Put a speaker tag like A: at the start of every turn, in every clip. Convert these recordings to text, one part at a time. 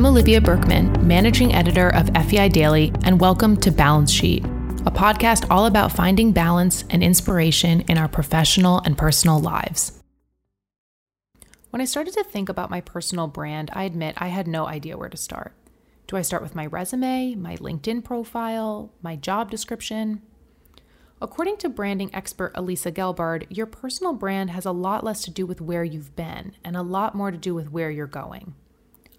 A: I'm Olivia Berkman, managing editor of FEI Daily, and welcome to Balance Sheet, a podcast all about finding balance and inspiration in our professional and personal lives. When I started to think about my personal brand, I admit I had no idea where to start. Do I start with my resume, my LinkedIn profile, my job description? According to branding expert Elisa Gelbard, your personal brand has a lot less to do with where you've been and a lot more to do with where you're going.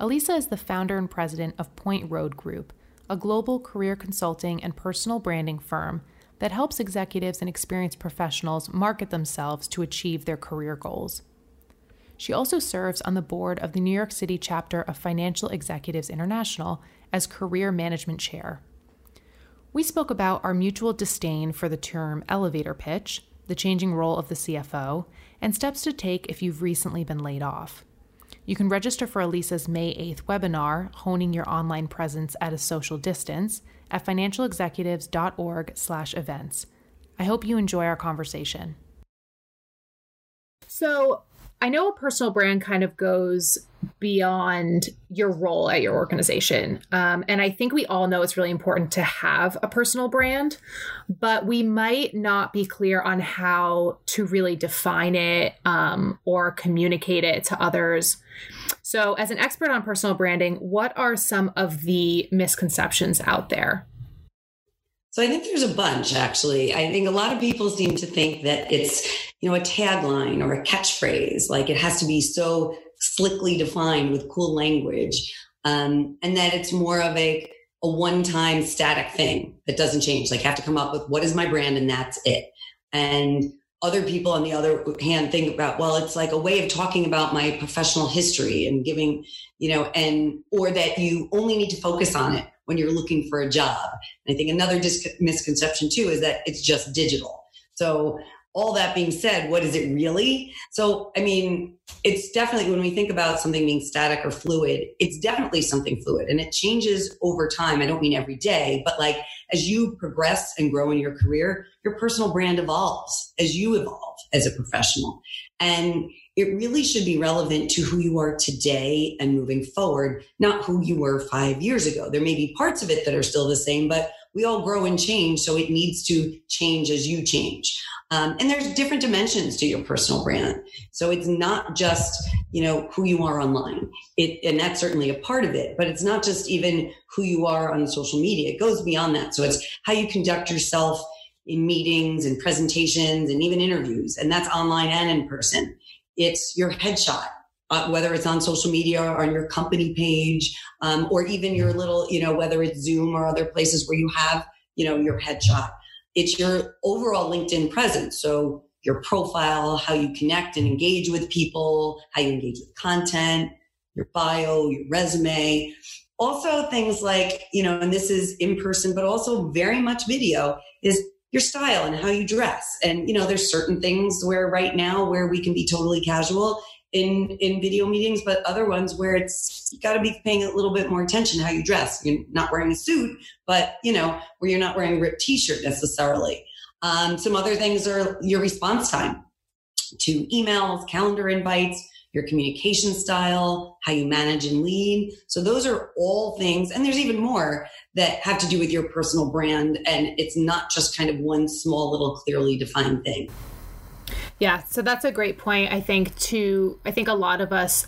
A: Elisa is the founder and president of Point Road Group, a global career consulting and personal branding firm that helps executives and experienced professionals market themselves to achieve their career goals. She also serves on the board of the New York City chapter of Financial Executives International as career management chair. We spoke about our mutual disdain for the term elevator pitch, the changing role of the CFO, and steps to take if you've recently been laid off. You can register for Elisa's May 8th webinar, Honing Your Online Presence at a Social Distance, at financialexecutives.org/events. I hope you enjoy our conversation. So, I know a personal brand kind of goes beyond your role at your organization. Um, and I think we all know it's really important to have a personal brand, but we might not be clear on how to really define it um, or communicate it to others. So, as an expert on personal branding, what are some of the misconceptions out there?
B: So I think there's a bunch actually. I think a lot of people seem to think that it's, you know, a tagline or a catchphrase, like it has to be so slickly defined with cool language. Um, and that it's more of a, a one-time static thing that doesn't change. Like have to come up with what is my brand and that's it. And other people on the other hand think about, well, it's like a way of talking about my professional history and giving, you know, and, or that you only need to focus on it when you're looking for a job. And I think another misconception too is that it's just digital. So all that being said, what is it really? So, I mean, it's definitely when we think about something being static or fluid, it's definitely something fluid and it changes over time. I don't mean every day, but like as you progress and grow in your career, your personal brand evolves as you evolve as a professional. And it really should be relevant to who you are today and moving forward, not who you were five years ago. There may be parts of it that are still the same, but we all grow and change. So it needs to change as you change. Um, and there's different dimensions to your personal brand. So it's not just, you know, who you are online. It, and that's certainly a part of it, but it's not just even who you are on social media. It goes beyond that. So it's how you conduct yourself in meetings and presentations and even interviews. And that's online and in person. It's your headshot, uh, whether it's on social media or on your company page, um, or even your little, you know, whether it's Zoom or other places where you have, you know, your headshot. It's your overall LinkedIn presence. So your profile, how you connect and engage with people, how you engage with content, your bio, your resume. Also things like, you know, and this is in person, but also very much video is your style and how you dress. And, you know, there's certain things where right now where we can be totally casual in, in video meetings, but other ones where it's, you got to be paying a little bit more attention how you dress. You're not wearing a suit, but, you know, where you're not wearing a ripped t-shirt necessarily. Um, some other things are your response time to emails, calendar invites, your communication style, how you manage and lead. So those are all things. And there's even more that have to do with your personal brand. And it's not just kind of one small little clearly defined thing.
A: Yeah. So that's a great point. I think to, I think a lot of us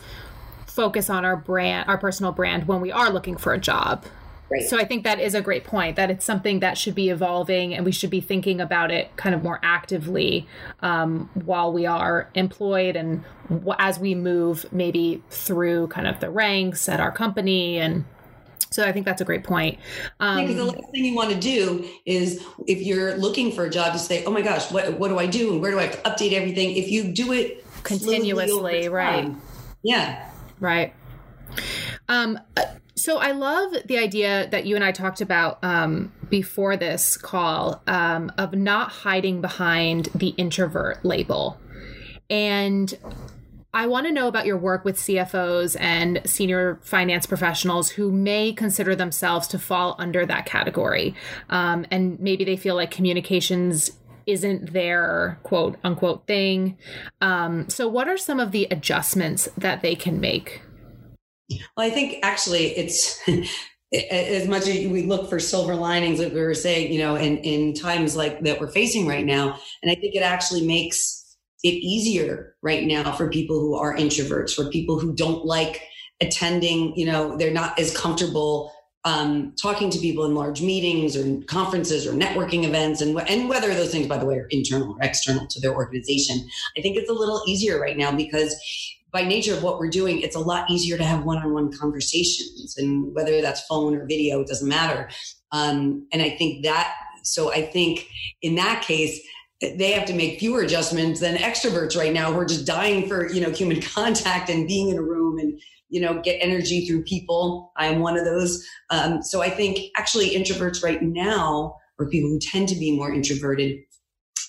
A: focus on our brand, our personal brand when we are looking for a job. Right. So I think that is a great point that it's something that should be evolving and we should be thinking about it kind of more actively um, while we are employed and w- as we move maybe through kind of the ranks at our company and so I think that's a great point.
B: Um, because the last thing you want to do is if you're looking for a job to say, oh my gosh, what, what do I do? And where do I update everything? If you do it
A: continuously, right.
B: Yeah.
A: Right. Um, so I love the idea that you and I talked about um, before this call um, of not hiding behind the introvert label. And I want to know about your work with CFOs and senior finance professionals who may consider themselves to fall under that category. Um, and maybe they feel like communications isn't their quote unquote thing. Um, so, what are some of the adjustments that they can make?
B: Well, I think actually it's as much as we look for silver linings, like we were saying, you know, in, in times like that we're facing right now. And I think it actually makes it easier right now for people who are introverts, for people who don't like attending, you know, they're not as comfortable um, talking to people in large meetings or conferences or networking events, and, and whether those things, by the way, are internal or external to their organization. I think it's a little easier right now because by nature of what we're doing, it's a lot easier to have one-on-one conversations, and whether that's phone or video, it doesn't matter. Um, and I think that. So I think in that case, they have to make fewer adjustments than extroverts right now who are just dying for you know human contact and being in a room and you know get energy through people i'm one of those um, so i think actually introverts right now or people who tend to be more introverted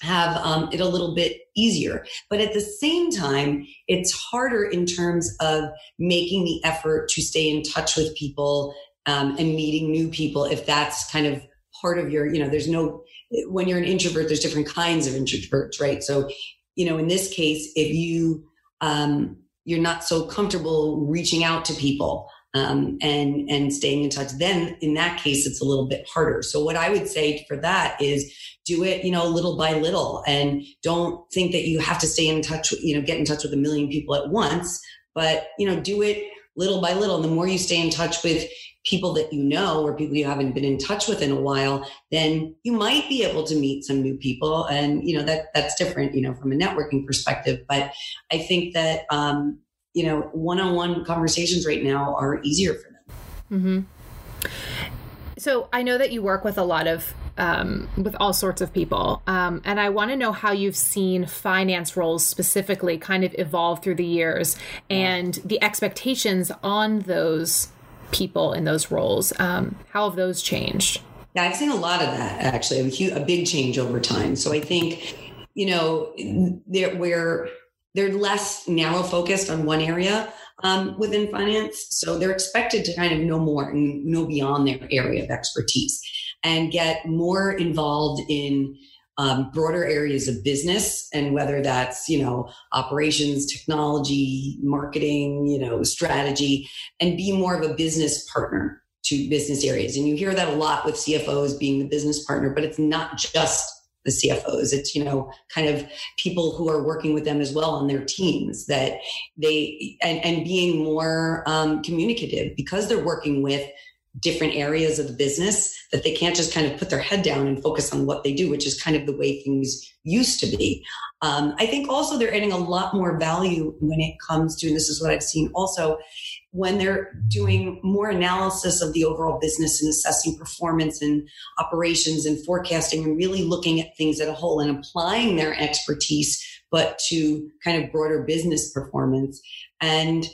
B: have um, it a little bit easier. But at the same time, it's harder in terms of making the effort to stay in touch with people um, and meeting new people if that's kind of part of your, you know, there's no, when you're an introvert, there's different kinds of introverts, right? So, you know, in this case, if you, um, you're not so comfortable reaching out to people um, and and staying in touch then in that case it's a little bit harder so what i would say for that is do it you know little by little and don't think that you have to stay in touch you know get in touch with a million people at once but you know do it little by little and the more you stay in touch with people that you know or people you haven't been in touch with in a while then you might be able to meet some new people and you know that that's different you know from a networking perspective but i think that um, you know, one-on-one conversations right now are easier for them.
A: Mm-hmm. So I know that you work with a lot of um, with all sorts of people, um, and I want to know how you've seen finance roles specifically kind of evolve through the years and the expectations on those people in those roles. Um, how have those changed?
B: Yeah, I've seen a lot of that actually, a, huge, a big change over time. So I think you know they're less narrow focused on one area um, within finance. So they're expected to kind of know more and know beyond their area of expertise and get more involved in um, broader areas of business and whether that's you know operations technology marketing you know strategy and be more of a business partner to business areas and you hear that a lot with cfos being the business partner but it's not just the CFOs. It's, you know, kind of people who are working with them as well on their teams that they, and, and being more um, communicative because they're working with different areas of the business that they can't just kind of put their head down and focus on what they do, which is kind of the way things used to be. Um, I think also they're adding a lot more value when it comes to, and this is what I've seen also, when they're doing more analysis of the overall business and assessing performance and operations and forecasting and really looking at things at a whole and applying their expertise, but to kind of broader business performance. And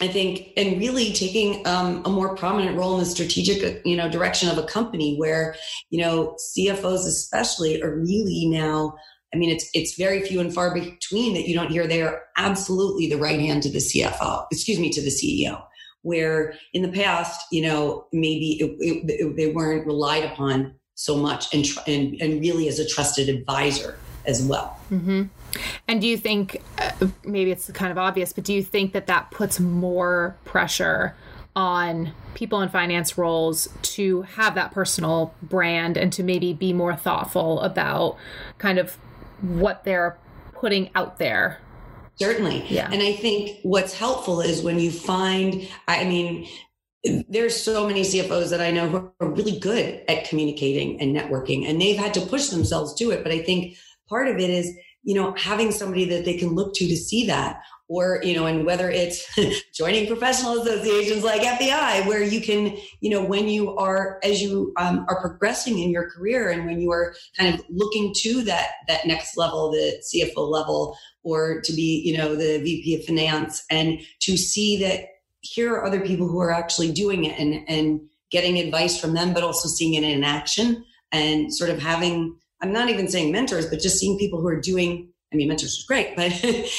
B: I think, and really taking um, a more prominent role in the strategic, you know, direction of a company where, you know, CFOs especially are really now I mean, it's it's very few and far between that you don't hear they are absolutely the right hand to the CFO, excuse me, to the CEO. Where in the past, you know, maybe it, it, it, they weren't relied upon so much, and, tr- and and really as a trusted advisor as well.
A: Mm-hmm. And do you think uh, maybe it's kind of obvious, but do you think that that puts more pressure on people in finance roles to have that personal brand and to maybe be more thoughtful about kind of what they're putting out there.
B: Certainly. Yeah. And I think what's helpful is when you find, I mean, there's so many CFOs that I know who are really good at communicating and networking, and they've had to push themselves to it. But I think part of it is, you know, having somebody that they can look to to see that, or you know and whether it's joining professional associations like FEI, where you can you know when you are as you um, are progressing in your career and when you are kind of looking to that that next level the cfo level or to be you know the vp of finance and to see that here are other people who are actually doing it and and getting advice from them but also seeing it in action and sort of having i'm not even saying mentors but just seeing people who are doing I mean, mentors is great, but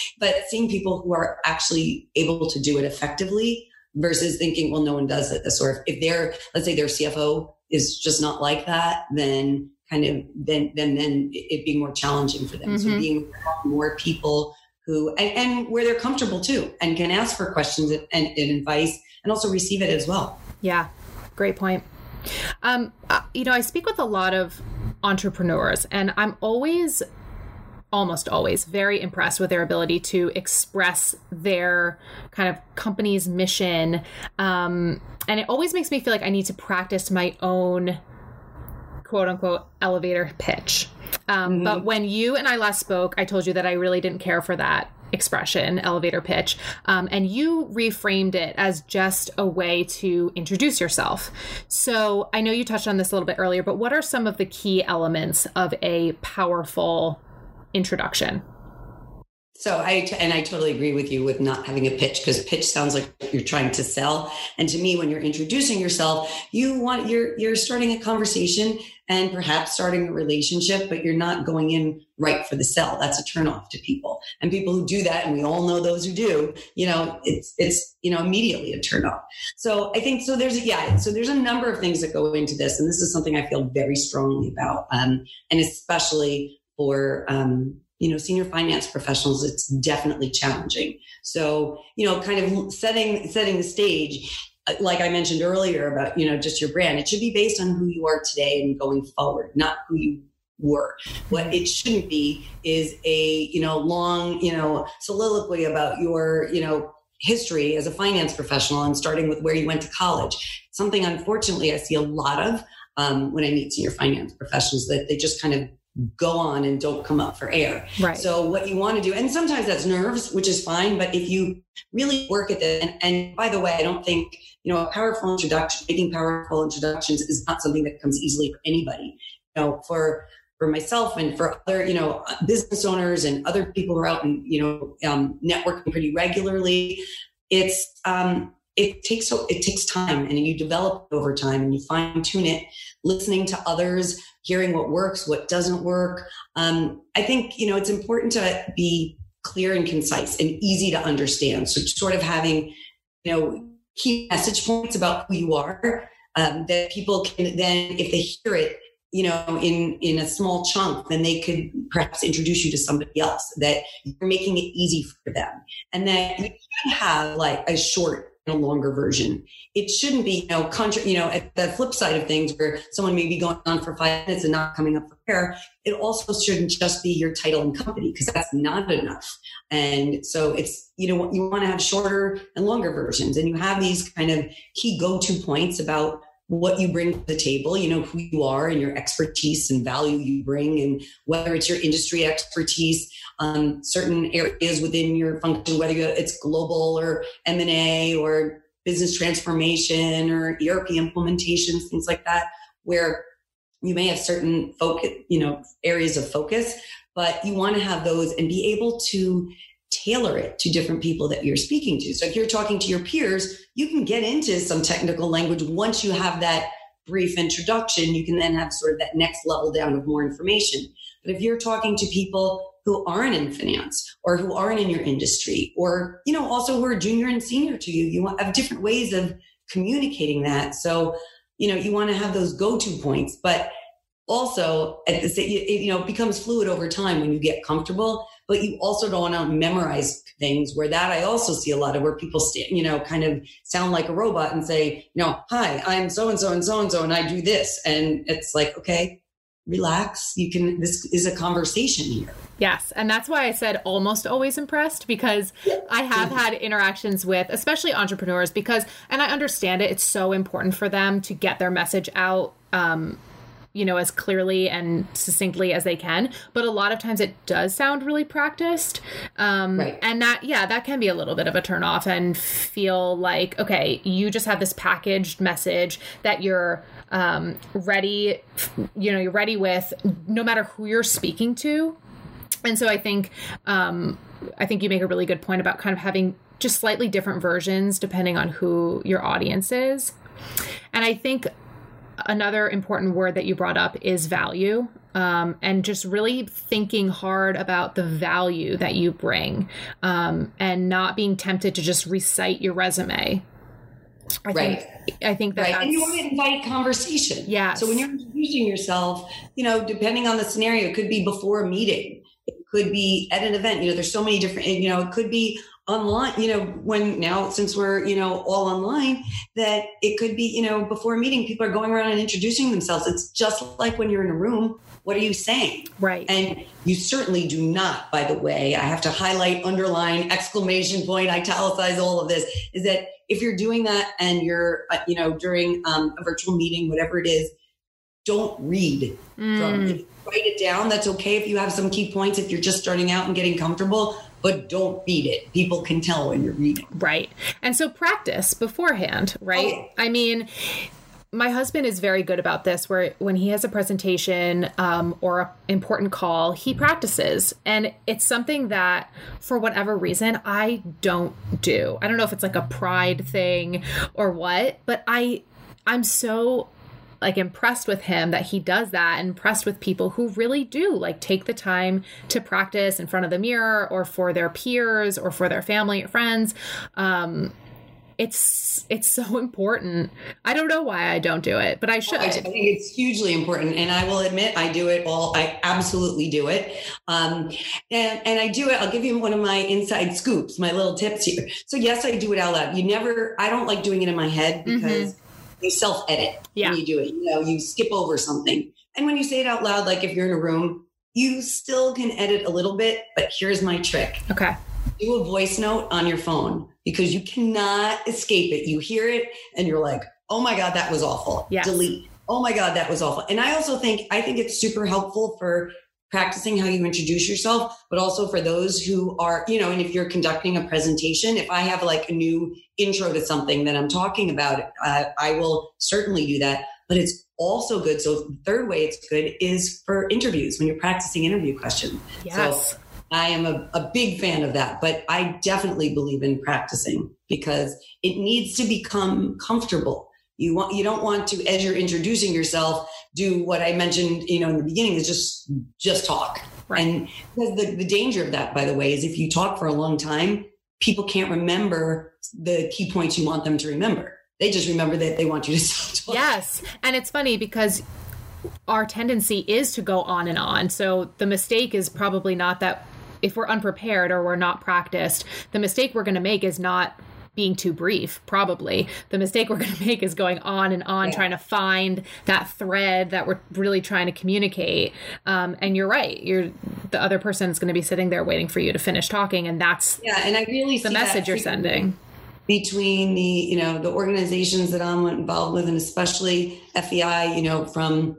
B: but seeing people who are actually able to do it effectively versus thinking, well, no one does it. Or if they're, let's say their CFO is just not like that, then kind of then then then it being more challenging for them. Mm-hmm. So being more people who and, and, where they're comfortable too and can ask for questions and, and, and advice and also receive it as well.
A: Yeah, great point. Um, uh, you know, I speak with a lot of entrepreneurs, and I'm always almost always very impressed with their ability to express their kind of company's mission. Um, and it always makes me feel like I need to practice my own quote unquote elevator pitch. Um, mm-hmm. But when you and I last spoke, I told you that I really didn't care for that expression, elevator pitch. Um, and you reframed it as just a way to introduce yourself. So I know you touched on this a little bit earlier, but what are some of the key elements of a powerful introduction.
B: So I and I totally agree with you with not having a pitch because pitch sounds like you're trying to sell. And to me, when you're introducing yourself, you want you're you're starting a conversation and perhaps starting a relationship, but you're not going in right for the sell. That's a turnoff to people. And people who do that, and we all know those who do, you know, it's it's you know immediately a turnoff. So I think so. There's yeah. So there's a number of things that go into this, and this is something I feel very strongly about, um, and especially for um, you know senior finance professionals it's definitely challenging. So you know kind of setting setting the stage uh, like i mentioned earlier about you know just your brand it should be based on who you are today and going forward not who you were. What it shouldn't be is a you know long you know soliloquy about your you know history as a finance professional and starting with where you went to college. Something unfortunately i see a lot of um, when i meet senior finance professionals that they just kind of go on and don't come up for air.
A: Right.
B: So what you want to do, and sometimes that's nerves, which is fine, but if you really work at it, and, and by the way, I don't think, you know, a powerful introduction, making powerful introductions is not something that comes easily for anybody. You know, for for myself and for other, you know, business owners and other people who are out and, you know, um, networking pretty regularly, it's um, it takes it takes time and you develop over time and you fine tune it listening to others hearing what works what doesn't work. Um, i think you know it's important to be clear and concise and easy to understand. So sort of having you know key message points about who you are um, that people can then if they hear it you know in in a small chunk then they could perhaps introduce you to somebody else that you're making it easy for them. And then you can have like a short a longer version. It shouldn't be, you know, contra- you know, at the flip side of things where someone may be going on for five minutes and not coming up for air. It also shouldn't just be your title and company because that's not enough. And so it's, you know, you want to have shorter and longer versions and you have these kind of key go-to points about what you bring to the table, you know, who you are and your expertise and value you bring, and whether it's your industry expertise, um, certain areas within your function, whether it's global or M&A or business transformation or ERP implementations, things like that, where you may have certain focus, you know, areas of focus, but you want to have those and be able to tailor it to different people that you're speaking to. So if you're talking to your peers, you can get into some technical language once you have that brief introduction. You can then have sort of that next level down of more information. But if you're talking to people who aren't in finance or who aren't in your industry or, you know, also who are junior and senior to you, you have different ways of communicating that. So, you know, you want to have those go-to points, but also at the it, you know, becomes fluid over time when you get comfortable but you also don't want to memorize things where that I also see a lot of where people stand, you know, kind of sound like a robot and say, you know, hi, I'm so and so and so and so, and I do this. And it's like, okay, relax. You can, this is a conversation here.
A: Yes. And that's why I said almost always impressed because I have had interactions with, especially entrepreneurs, because, and I understand it, it's so important for them to get their message out. Um, you know, as clearly and succinctly as they can. But a lot of times it does sound really practiced. Um, right. And that, yeah, that can be a little bit of a turnoff and feel like, okay, you just have this packaged message that you're um, ready, you know, you're ready with no matter who you're speaking to. And so I think, um, I think you make a really good point about kind of having just slightly different versions depending on who your audience is. And I think another important word that you brought up is value. Um, and just really thinking hard about the value that you bring um, and not being tempted to just recite your resume.
B: I right.
A: Think, I think that
B: right. and you want to invite conversation.
A: Yeah.
B: So when you're introducing yourself, you know, depending on the scenario, it could be before a meeting, it could be at an event. You know, there's so many different. You know, it could be online you know when now since we're you know all online that it could be you know before a meeting people are going around and introducing themselves. It's just like when you're in a room what are you saying?
A: Right.
B: And you certainly do not by the way i have to highlight underline exclamation point italicize all of this is that if you're doing that and you're uh, you know during um, a virtual meeting whatever it is don't read mm. from it. write it down. That's okay if you have some key points if you're just starting out and getting comfortable but don't beat it. People can tell when you're reading.
A: Right. And so practice beforehand, right? Oh. I mean, my husband is very good about this where when he has a presentation um, or an important call he practices and it's something that for whatever reason i don't do i don't know if it's like a pride thing or what but i i'm so like impressed with him that he does that and impressed with people who really do like take the time to practice in front of the mirror or for their peers or for their family or friends um it's it's so important. I don't know why I don't do it, but I should. I
B: think it's hugely important, and I will admit I do it all. I absolutely do it, um, and and I do it. I'll give you one of my inside scoops, my little tips here. So yes, I do it out loud. You never. I don't like doing it in my head because. Mm-hmm you self edit
A: yeah.
B: when you do it. You know, you skip over something. And when you say it out loud, like if you're in a room, you still can edit a little bit, but here's my trick.
A: Okay.
B: Do a voice note on your phone because you cannot escape it. You hear it and you're like, oh my God, that was awful.
A: Yes.
B: Delete. Oh my God, that was awful. And I also think, I think it's super helpful for practicing how you introduce yourself, but also for those who are, you know, and if you're conducting a presentation, if I have like a new intro to something that I'm talking about, uh, I will certainly do that. But it's also good. So the third way it's good is for interviews when you're practicing interview questions.
A: Yes.
B: So I am a, a big fan of that, but I definitely believe in practicing because it needs to become comfortable. You want you don't want to, as you're introducing yourself, do what I mentioned, you know, in the beginning is just just talk.
A: Right.
B: And the, the danger of that, by the way, is if you talk for a long time, people can't remember the key points you want them to remember. They just remember that they want you to talk.
A: Yes. And it's funny because our tendency is to go on and on. So the mistake is probably not that if we're unprepared or we're not practiced, the mistake we're going to make is not being too brief probably. The mistake we're going to make is going on and on yeah. trying to find that thread that we're really trying to communicate. Um, and you're right you're the other person is going to be sitting there waiting for you to finish talking and that's
B: yeah and i really
A: the message you're sending.
B: between the you know the organizations that i'm involved with and especially fei you know from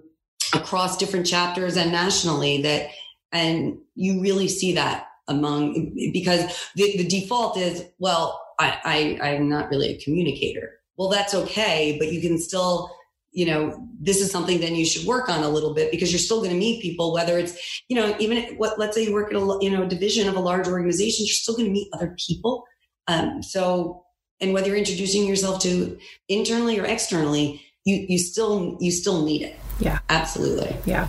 B: across different chapters and nationally that and you really see that among because the, the default is well I, I I'm not really a communicator. Well, that's okay, but you can still you know this is something then you should work on a little bit because you're still going to meet people whether it's you know even what let's say you work at a you know division of a large organization you're still going to meet other people. Um, so and whether you're introducing yourself to internally or externally you you still you still need it.
A: Yeah.
B: Absolutely.
A: Yeah.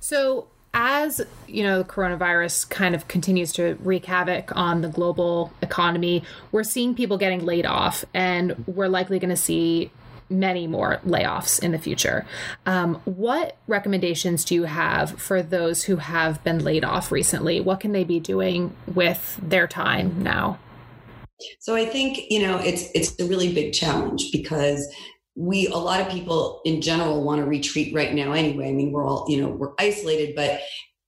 A: So as you know the coronavirus kind of continues to wreak havoc on the global economy we're seeing people getting laid off and we're likely going to see many more layoffs in the future. Um, what recommendations do you have for those who have been laid off recently? What can they be doing with their time now?
B: So i think you know it's it's a really big challenge because we a lot of people in general want to retreat right now anyway. I mean we're all you know we're isolated but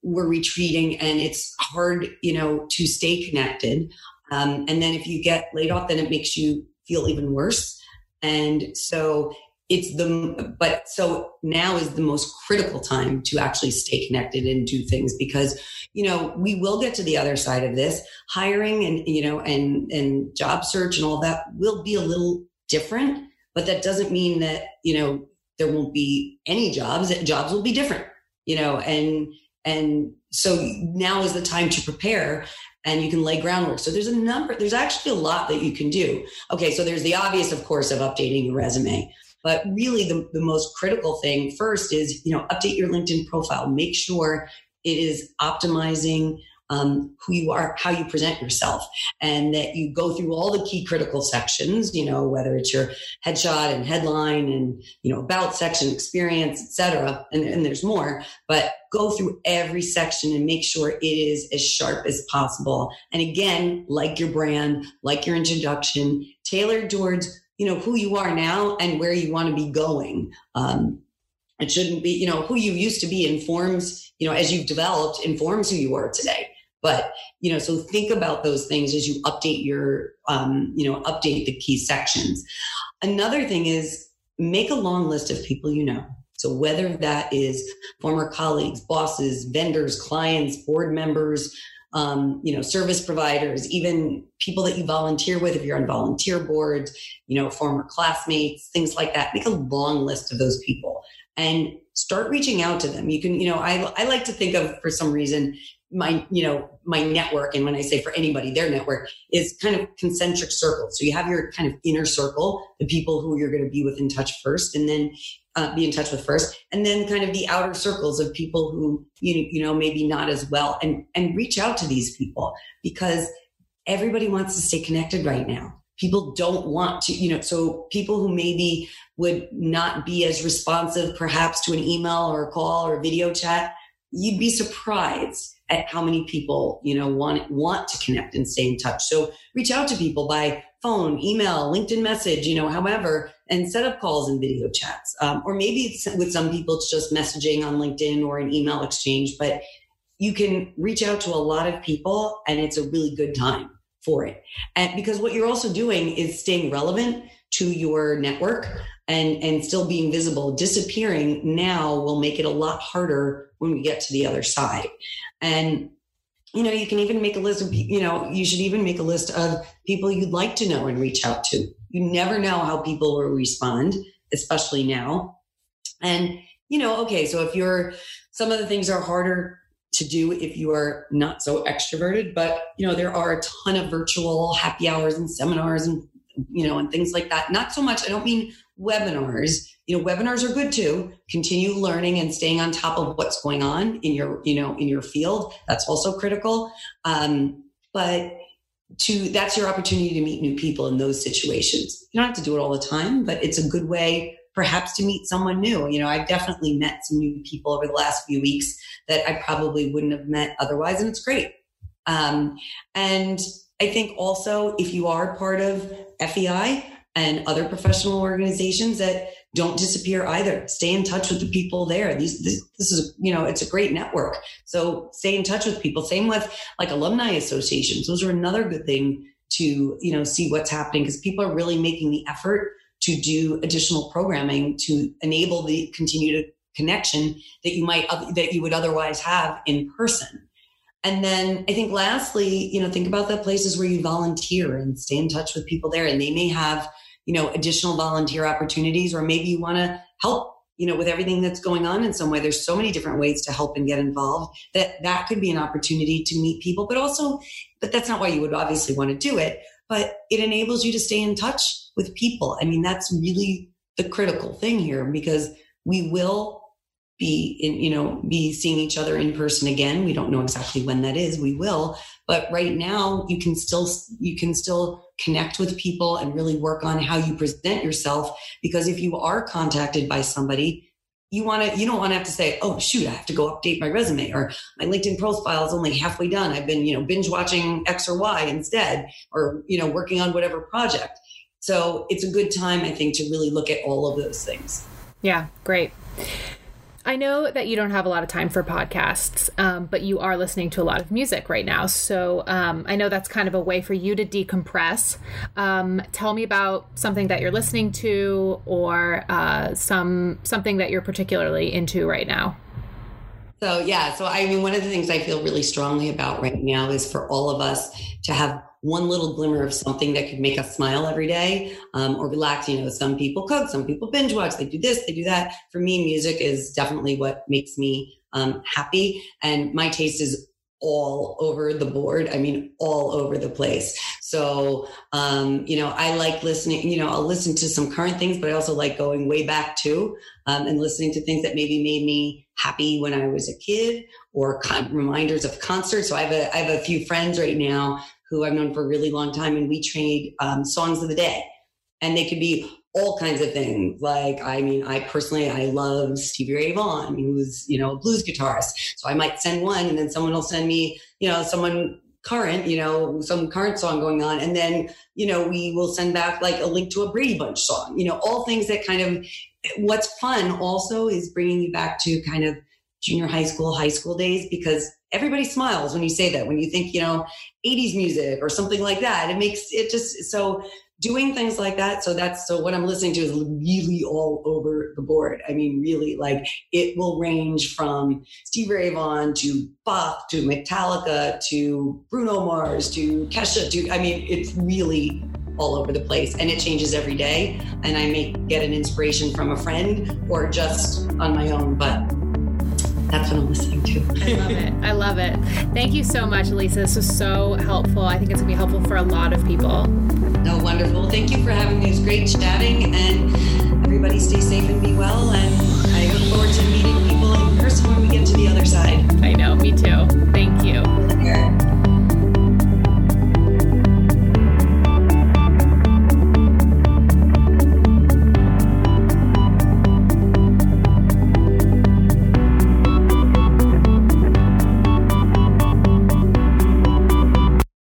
B: we're retreating and it's hard you know to stay connected. Um, and then if you get laid off then it makes you feel even worse. And so it's the but so now is the most critical time to actually stay connected and do things because you know we will get to the other side of this. Hiring and you know and and job search and all that will be a little different but that doesn't mean that you know there won't be any jobs jobs will be different you know and and so now is the time to prepare and you can lay groundwork so there's a number there's actually a lot that you can do okay so there's the obvious of course of updating your resume But really, the, the most critical thing first is, you know, update your LinkedIn profile. Make sure it is optimizing um, who you are, how you present yourself, and that you go through all the key critical sections. You know, whether it's your headshot and headline, and you know about section, experience, etc. And, and there's more, but go through every section and make sure it is as sharp as possible. And again, like your brand, like your introduction, tailored towards you know who you are now and where you want to be going. Um, it shouldn't be, you know, who you used to be informs, you know, as you've developed, informs who you are today. But, you know, so think about those things as you update your, um, you know, update the key sections. Another thing is make a long list of people you know. So whether that is former colleagues, bosses, vendors, clients, board members, um, you know, service providers, even people that you volunteer with, if you're on volunteer boards, you know, former classmates, things like that. Make a long list of those people and start reaching out to them. You can, you know, I, I like to think of, for some reason, my you know my network and when i say for anybody their network is kind of concentric circles. So you have your kind of inner circle the people who you're going to be with in touch first and then uh, be in touch with first and then kind of the outer circles of people who you, you know maybe not as well and and reach out to these people because everybody wants to stay connected right now. People don't want to you know so people who maybe would not be as responsive perhaps to an email or a call or a video chat you'd be surprised at how many people you know want want to connect and stay in touch. So reach out to people by phone email linkedin message you know however and set up calls and video chats. Um, or maybe with some people it's just messaging on linkedin or an email exchange but you can reach out to a lot of people and it's a really good time for it. And because what you're also doing is staying relevant to your network and and still being visible disappearing now will make it a lot harder when we get to the other side. And you know you can even make a list of you know you should even make a list of people you'd like to know and reach out to. You never know how people will respond especially now. And you know okay so if you're some of the things are harder to do if you are not so extroverted but you know there are a ton of virtual happy hours and seminars and you know and things like that. Not so much i don't mean webinars. You know webinars are good too. Continue learning and staying on top of what's going on in your you know in your field. That's also critical. Um, but to that's your opportunity to meet new people in those situations. You don't have to do it all the time but it's a good way perhaps to meet someone new. You know i've definitely met some new people over the last few weeks that i probably wouldn't have met otherwise and it's great. Um, and i think also if you are part of fei and other professional organizations that don't disappear either. Stay in touch with the people there. These, this, this is, you know, it's a great network. So stay in touch with people. Same with like alumni associations. Those are another good thing to, you know, see what's happening because people are really making the effort to do additional programming to enable the continued connection that you might, that you would otherwise have in person. And then I think lastly, you know, think about the places where you volunteer and stay in touch with people there. And they may have you know, additional volunteer opportunities, or maybe you want to help, you know, with everything that's going on in some way. There's so many different ways to help and get involved that that could be an opportunity to meet people, but also, but that's not why you would obviously want to do it, but it enables you to stay in touch with people. I mean, that's really the critical thing here because we will be in, you know, be seeing each other in person again. We don't know exactly when that is. We will, but right now you can still, you can still connect with people and really work on how you present yourself. Because if you are contacted by somebody, you want to, you don't want to have to say, oh, shoot, I have to go update my resume or my LinkedIn profile is only halfway done. I've been, you know, binge watching X or Y instead, or, you know, working on whatever project. So it's a good time, I think, to really look at all of those things.
A: Yeah, great. I know that you don't have a lot of time for podcasts, um, but you are listening to a lot of music right now. So um, I know that's kind of a way for you to decompress. Um, tell me about something that you're listening to, or uh, some something that you're particularly into right now.
B: So yeah, so I mean, one of the things I feel really strongly about right now is for all of us to have one little glimmer of something that could make us smile every day um, or relax. You know, some people cook, some people binge watch, they do this, they do that. For me, music is definitely what makes me um, happy. And my taste is all over the board. I mean, all over the place. So, um, you know, I like listening, you know, I'll listen to some current things, but I also like going way back too um, and listening to things that maybe made me happy when I was a kid or con- reminders of concerts. So I have a, I have a few friends right now who I've known for a really long time and we trade um, songs of the day and they could be all kinds of things. Like, I mean, I personally, I love Stevie Ray Vaughan, who's, you know, a blues guitarist. So I might send one and then someone will send me, you know, someone current, you know, some current song going on. And then, you know, we will send back like a link to a Brady Bunch song, you know, all things that kind of, what's fun also is bringing you back to kind of junior high school, high school days, because everybody smiles when you say that, when you think, you know, 80s music or something like that. It makes it just so doing things like that. So that's so what I'm listening to is really all over the board. I mean, really, like it will range from Steve Ray Vaughan to Bach to Metallica to Bruno Mars to Kesha to, I mean, it's really all over the place and it changes every day. And I may get an inspiration from a friend or just on my own, but that's what I'm listening to.
A: I love it. I love it. Thank you so much, Lisa. This was so helpful. I think it's going to be helpful for a lot of people.
B: No, wonderful. Thank you for having me. It's great chatting. And everybody stay safe and be well. And I look forward to meeting people in person when we get to the other side.
A: I know. Me too. Thank
B: you.